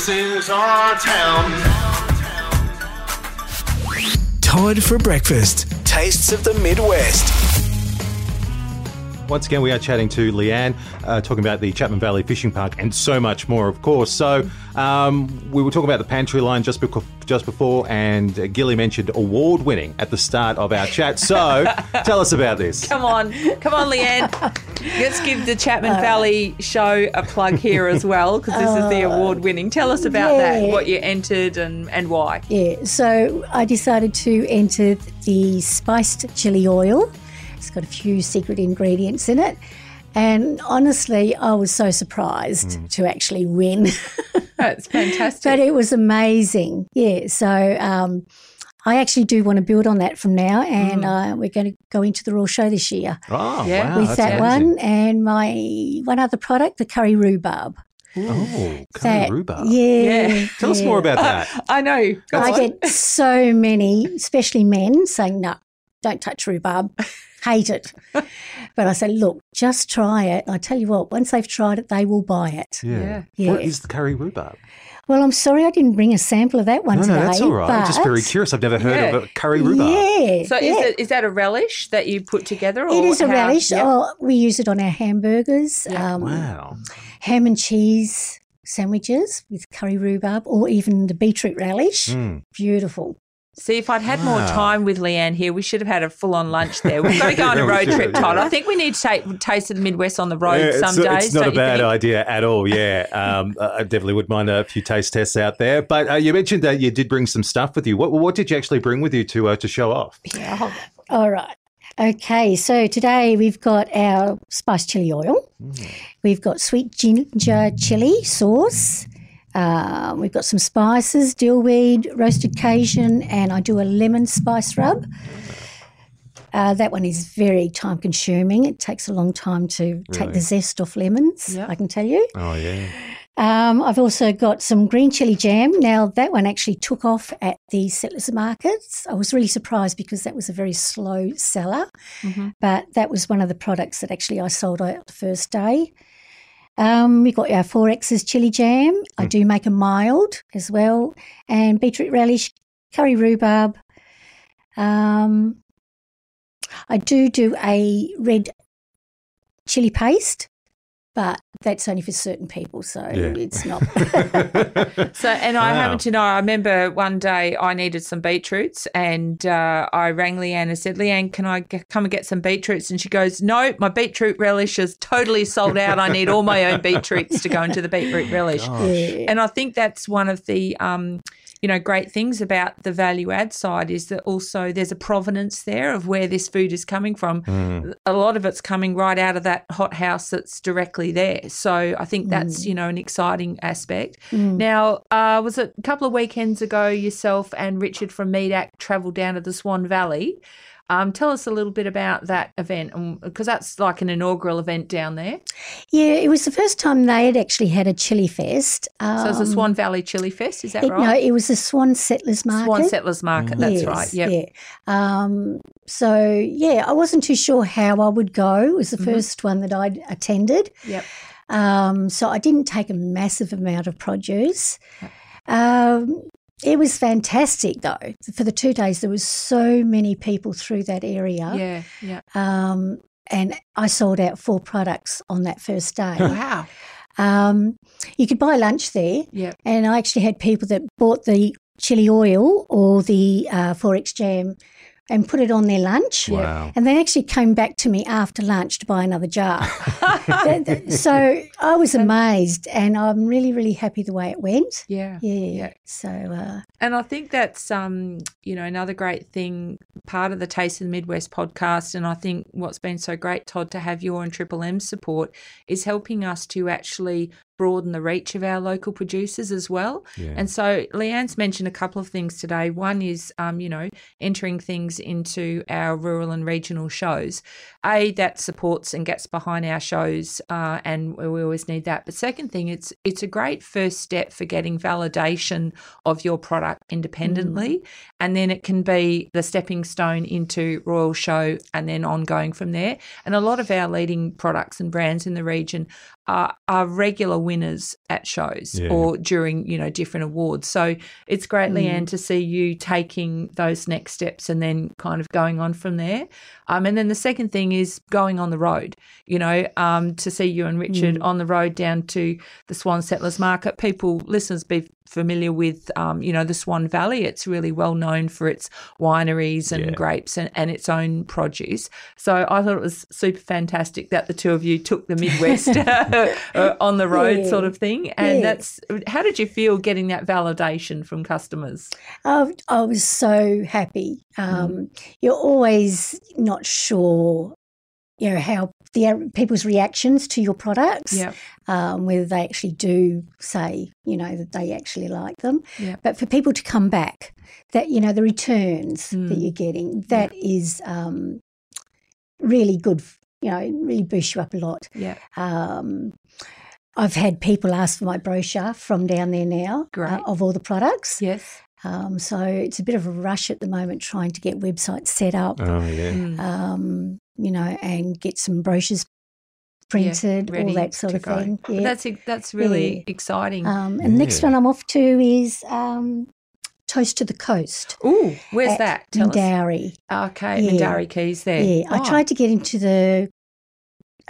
This is our town. For breakfast. Tastes of the Midwest. Once again, we are chatting to Leanne, uh, talking about the Chapman Valley Fishing Park and so much more, of course. So, um, we were talking about the pantry line just, beco- just before, and uh, Gilly mentioned award winning at the start of our chat. So, tell us about this. Come on, come on, Leanne. Let's give the Chapman Valley show a plug here as well because this is the award winning. Tell us about that, what you entered and, and why. Yeah, so I decided to enter the spiced chili oil. It's got a few secret ingredients in it. And honestly, I was so surprised to actually win. That's fantastic. but it was amazing. Yeah, so um, I actually do want to build on that from now, and uh, we're going to go into the Royal Show this year Oh, Yeah. wow. with that's that amazing. one and my one other product, the curry rhubarb. Oh, curry That- rhubarb. Yeah. Yeah. Tell us more about that. I know. Go I on. get so many, especially men, saying, no, don't touch rhubarb. Hate it. But I say, look, just try it. I tell you what, once they've tried it, they will buy it. Yeah. Yeah. What is the curry rhubarb? Well, I'm sorry I didn't bring a sample of that one No, today. no, that's all right. I'm just very curious. I've never heard of Yeah. a curry rhubarb. Yeah. So yeah. is it is that a relish that you put together? Or It is a how- relish. Yeah. Oh, we use it on our hamburgers, um, Wow. ham and cheese sandwiches with curry rhubarb, or even the beetroot relish. Mm. Beautiful. See, if I'd had more time with Leanne here, we should have had a full on lunch there. We've got to go on a road should, trip, Todd. yeah. I think we need to take Taste of the Midwest on the road Yeah, some it's, days. it's not a bad think? idea at all. Yeah, um, I definitely would mind a few taste tests out there. But uh, you mentioned that you did bring some stuff with you. What, what did you actually bring with you to uh, to show off? Yeah. All right. Okay, so today we've got our spiced chili oil. We've got sweet ginger chili sauce. Uh, we've got some spices, dill weed, roasted Cajun, and I do a lemon spice rub. Uh, that one is very time consuming. It takes a long time to take the zest off lemons, Yeah. I can tell you. Oh yeah, Um, I've also got some green chili jam. Now, that one actually took off at the settlers markets. I was really surprised because that was a very slow seller, Mhm. but that was one of the products that actually I sold out the first day. Um, we got our 4X's chili jam. I do make a mild as well, and beetroot relish, curry rhubarb. Um, I do do a red chili paste, but that's only for certain people, so Yeah. it's not. So, and I Wow. happen to know, I remember one day I needed some beetroots and uh, I rang Leanne and said, Leanne, can I g- come and get some beetroots? And she goes, No, my beetroot relish is totally sold out. I need all my own beetroots to go into the beetroot relish. Yeah. And I think that's one of the, um, you know, great things about the value add side is that also there's a provenance there of where this food is coming from. Mm. A lot of it's coming right out of that hot house that's directly there. So I think that's, you know, an exciting aspect. Now, uh, was it a couple of weekends ago yourself and Richard from Medak travelled down to the Swan Valley? Um, tell us a little bit about that event because that's like an inaugural event down there. yeah, it was the first time they had actually had a chili fest. So it's the Um, Swan Valley Chili Fest, is that it- right? No, it was the Swan Settlers Market. Swan Settlers Market, that's Yes, right. Yep. Yeah. Um, so yeah, I wasn't too sure how I would go. It was the Mm-hmm. first one that I'd attended. Yep. Um, so I didn't take a massive amount of produce. Um, it was fantastic though. For the two days, there was so many people through that area. Yeah, yeah. Um, and I sold out four products on that first day. Wow. um, you could buy lunch there. Yep. And I actually had people that bought the chili oil or the uh, 4X jam and put it on their lunch. Wow. And they actually came back to me after lunch to buy another jar. Th- th- so I was amazed and I'm really, really happy the way it went. Yeah. Yeah. Yeah. So, uh, And I think that's um, you know, another great thing, part of the Taste of the Midwest podcast. And I think what's been so great, Todd, to have your and Triple M support is helping us to actually broaden the reach of our local producers as well. Yeah. And so Leanne's mentioned a couple of things today. One is, um, you know, entering things into our rural and regional shows. A that supports and gets behind our shows, uh, and we we always need that. But second thing, it's it's a great first step for getting validation of your product independently, and then it can be the stepping stone into Royal Show, and then ongoing from there. And a lot of our leading products and brands in the region are, are regular winners at shows Yeah. or during you know different awards. So it's great, Leanne, to see you taking those next steps and then kind of going on from there. Um, and then the second thing is going on the road. You know, um, to see you and Richard on the road down to the Swan Settlers Market. People, listeners, be familiar with um, you know the Swan Valley. It's really well known for its wineries and Yeah. grapes and, and its own produce. So I thought it was super fantastic that the two of you took the Midwest uh, on the road, Yeah. sort of thing. And Yeah. that's how did you feel getting that validation from customers? I, I was so happy. Um, You're always not sure, you know, how the people's reactions to your products, Yeah, um, whether they actually do say, you know, that they actually like them. Yeah. But for people to come back, that you know, the returns that Mm. you're getting, that is um, really good. You know, it really boosts you up a lot. yeah, Um, I've had people ask for my brochure from down there now Great. uh, of all the products. yes. Um, so it's a bit of a rush at the moment trying to get websites set up, Oh yeah. Mm. um, you know, and get some brochures printed, all that sort of go. thing. Yeah. That's that's really Yeah. exciting. Um, and the next one I'm off to is um, Toast to the Coast. Ooh, where's at that? Tell us. Okay, Yeah. Mindarie Keys there. Yeah, I Oh, tried to get into the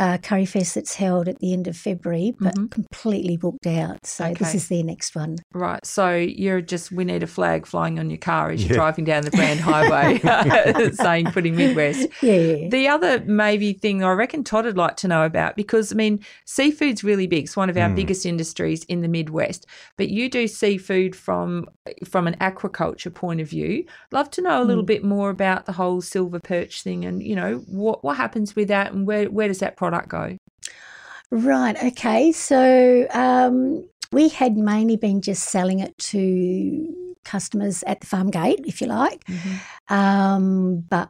uh, Curry Fest that's held at the end of February, but Mhm. completely booked out. So this is their next one. Right, so you're just we need a flag flying on your car as you're Yeah. driving down the Brand Highway, saying putting Midwest. Yeah. The other maybe thing I reckon Todd would like to know about because I mean seafood's really big. It's one of our Mm. biggest industries in the Midwest. But you do seafood from from an aquaculture point of view. Love to know a little Mm. bit more about the whole silver perch thing and you know what what happens with that and where where does that product go? Right. Okay. So um, we had mainly been just selling it to customers at the farm gate, if you like. Um, but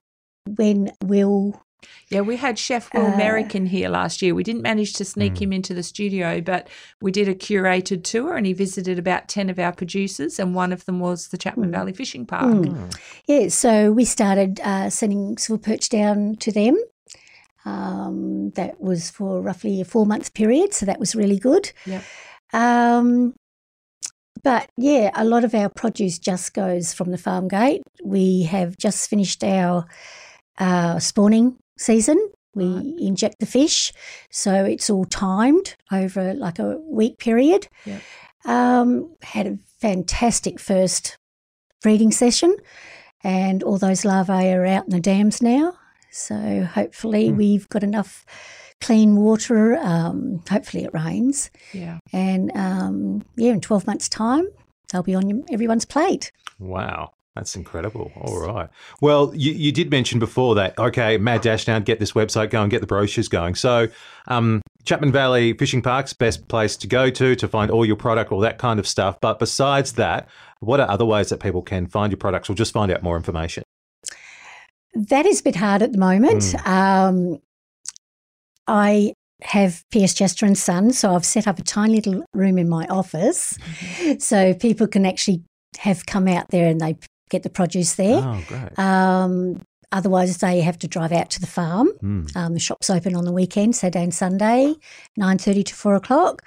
when Will, Yeah, we had Chef Will Uh, American here last year. We didn't manage to sneak Mm. him into the studio, but we did a curated tour and he visited about 10 of our producers, and one of them was the Chapman Mm. Valley Fishing Park. Mm. yeah, so we started uh, sending silver perch down to them. Um, that was for roughly a four month period, so that was really good. Yep. Um, but yeah, a lot of our produce just goes from the farm gate. We have just finished our uh, spawning season. We Right. inject the fish, so it's all timed over like a week period. Yep. Um, had a fantastic first breeding session, and all those larvae are out in the dams now. So hopefully Hmm. we've got enough clean water. Um, hopefully it rains, Yeah. and um, yeah, in twelve months' time they'll be on everyone's plate. Wow. That's incredible. All right. Well, you, you did mention before that, okay, Mad Dash now, get this website going, get the brochures going. So, um, Chapman Valley Fishing Park's best place to go to to find all your product, all that kind of stuff. But besides that, what are other ways that people can find your products or just find out more information? That is a bit hard at the moment. Um, I have P.S. Chester and Son, so I've set up a tiny little room in my office so people can actually have come out there and they get the produce there. Oh, great. Um, otherwise, they have to drive out to the farm. Hmm. Um, the shop's open on the weekend, Saturday and Sunday, nine thirty to four o'clock.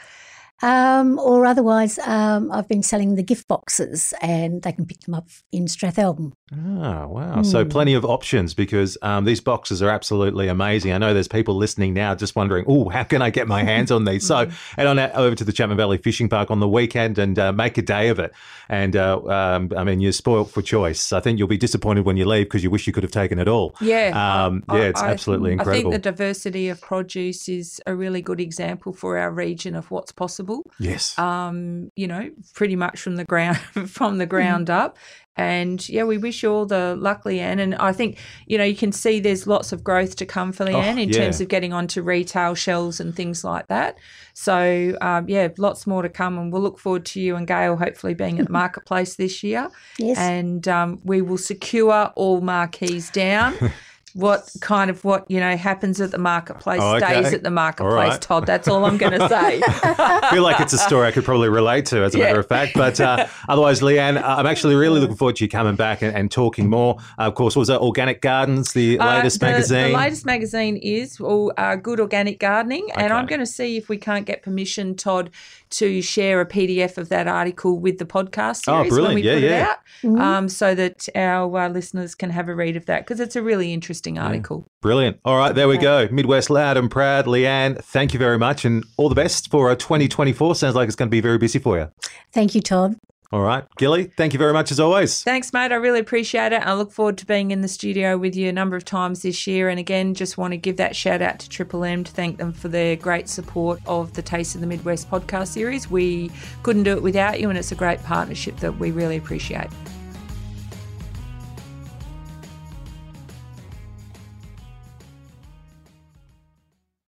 Um, or otherwise, um, I've been selling the gift boxes, and they can pick them up in Strathalbyn. Ah, wow. So Hmm. plenty of options because um, these boxes are absolutely amazing. I know there's people listening now just wondering, oh, how can I get my hands on these? so head on out over to the Chapman Valley Fishing Park on the weekend and uh, make a day of it. And uh, um, I mean, you're spoilt for choice. I think you'll be disappointed when you leave because you wish you could have taken it all. Yeah. Um, I- yeah, it's I- absolutely I incredible. think the diversity of produce is a really good example for our region of what's possible. yes. um, you know, pretty much from the ground from the ground up. And yeah, we wish you all the luck, Leanne. And I think, you know, you can see there's lots of growth to come for Leanne in Oh, yeah. terms of getting onto retail shelves and things like that. So um, yeah, lots more to come. And we'll look forward to you and Gail hopefully being at the marketplace this year. Yes. And um, we will secure all marquees down. what kind of what you know happens at the marketplace Oh, okay. stays at the marketplace. Right. Todd, that's all I'm going to say. I feel like it's a story I could probably relate to, as a Yeah. matter of fact. But uh, otherwise, Leanne, uh, I'm actually really looking forward to you coming back and, and talking more. Uh, of course, was it Organic Gardens, the Uh, latest the, magazine? The latest magazine is all uh, Good Organic Gardening, and I'm going to see if we can't get permission, Todd, to share a PDF of that article with the podcast Oh, series when we Yeah, put yeah. it out, um, so that our uh, listeners can have a read of that because it's a really interesting article. Brilliant. All right, there we go. Midwest Loud and Proud. Leanne, thank you very much and all the best for uh, 2024. Sounds like it's going to be very busy for you. Thank you, Todd. All right. Gilly, thank you very much as always. Thanks, mate. I really appreciate it. I look forward to being in the studio with you a number of times this year. And again, just want to give that shout out to Triple M to thank them for their great support of the Taste of the Midwest podcast series. We couldn't do it without you, and it's a great partnership that we really appreciate.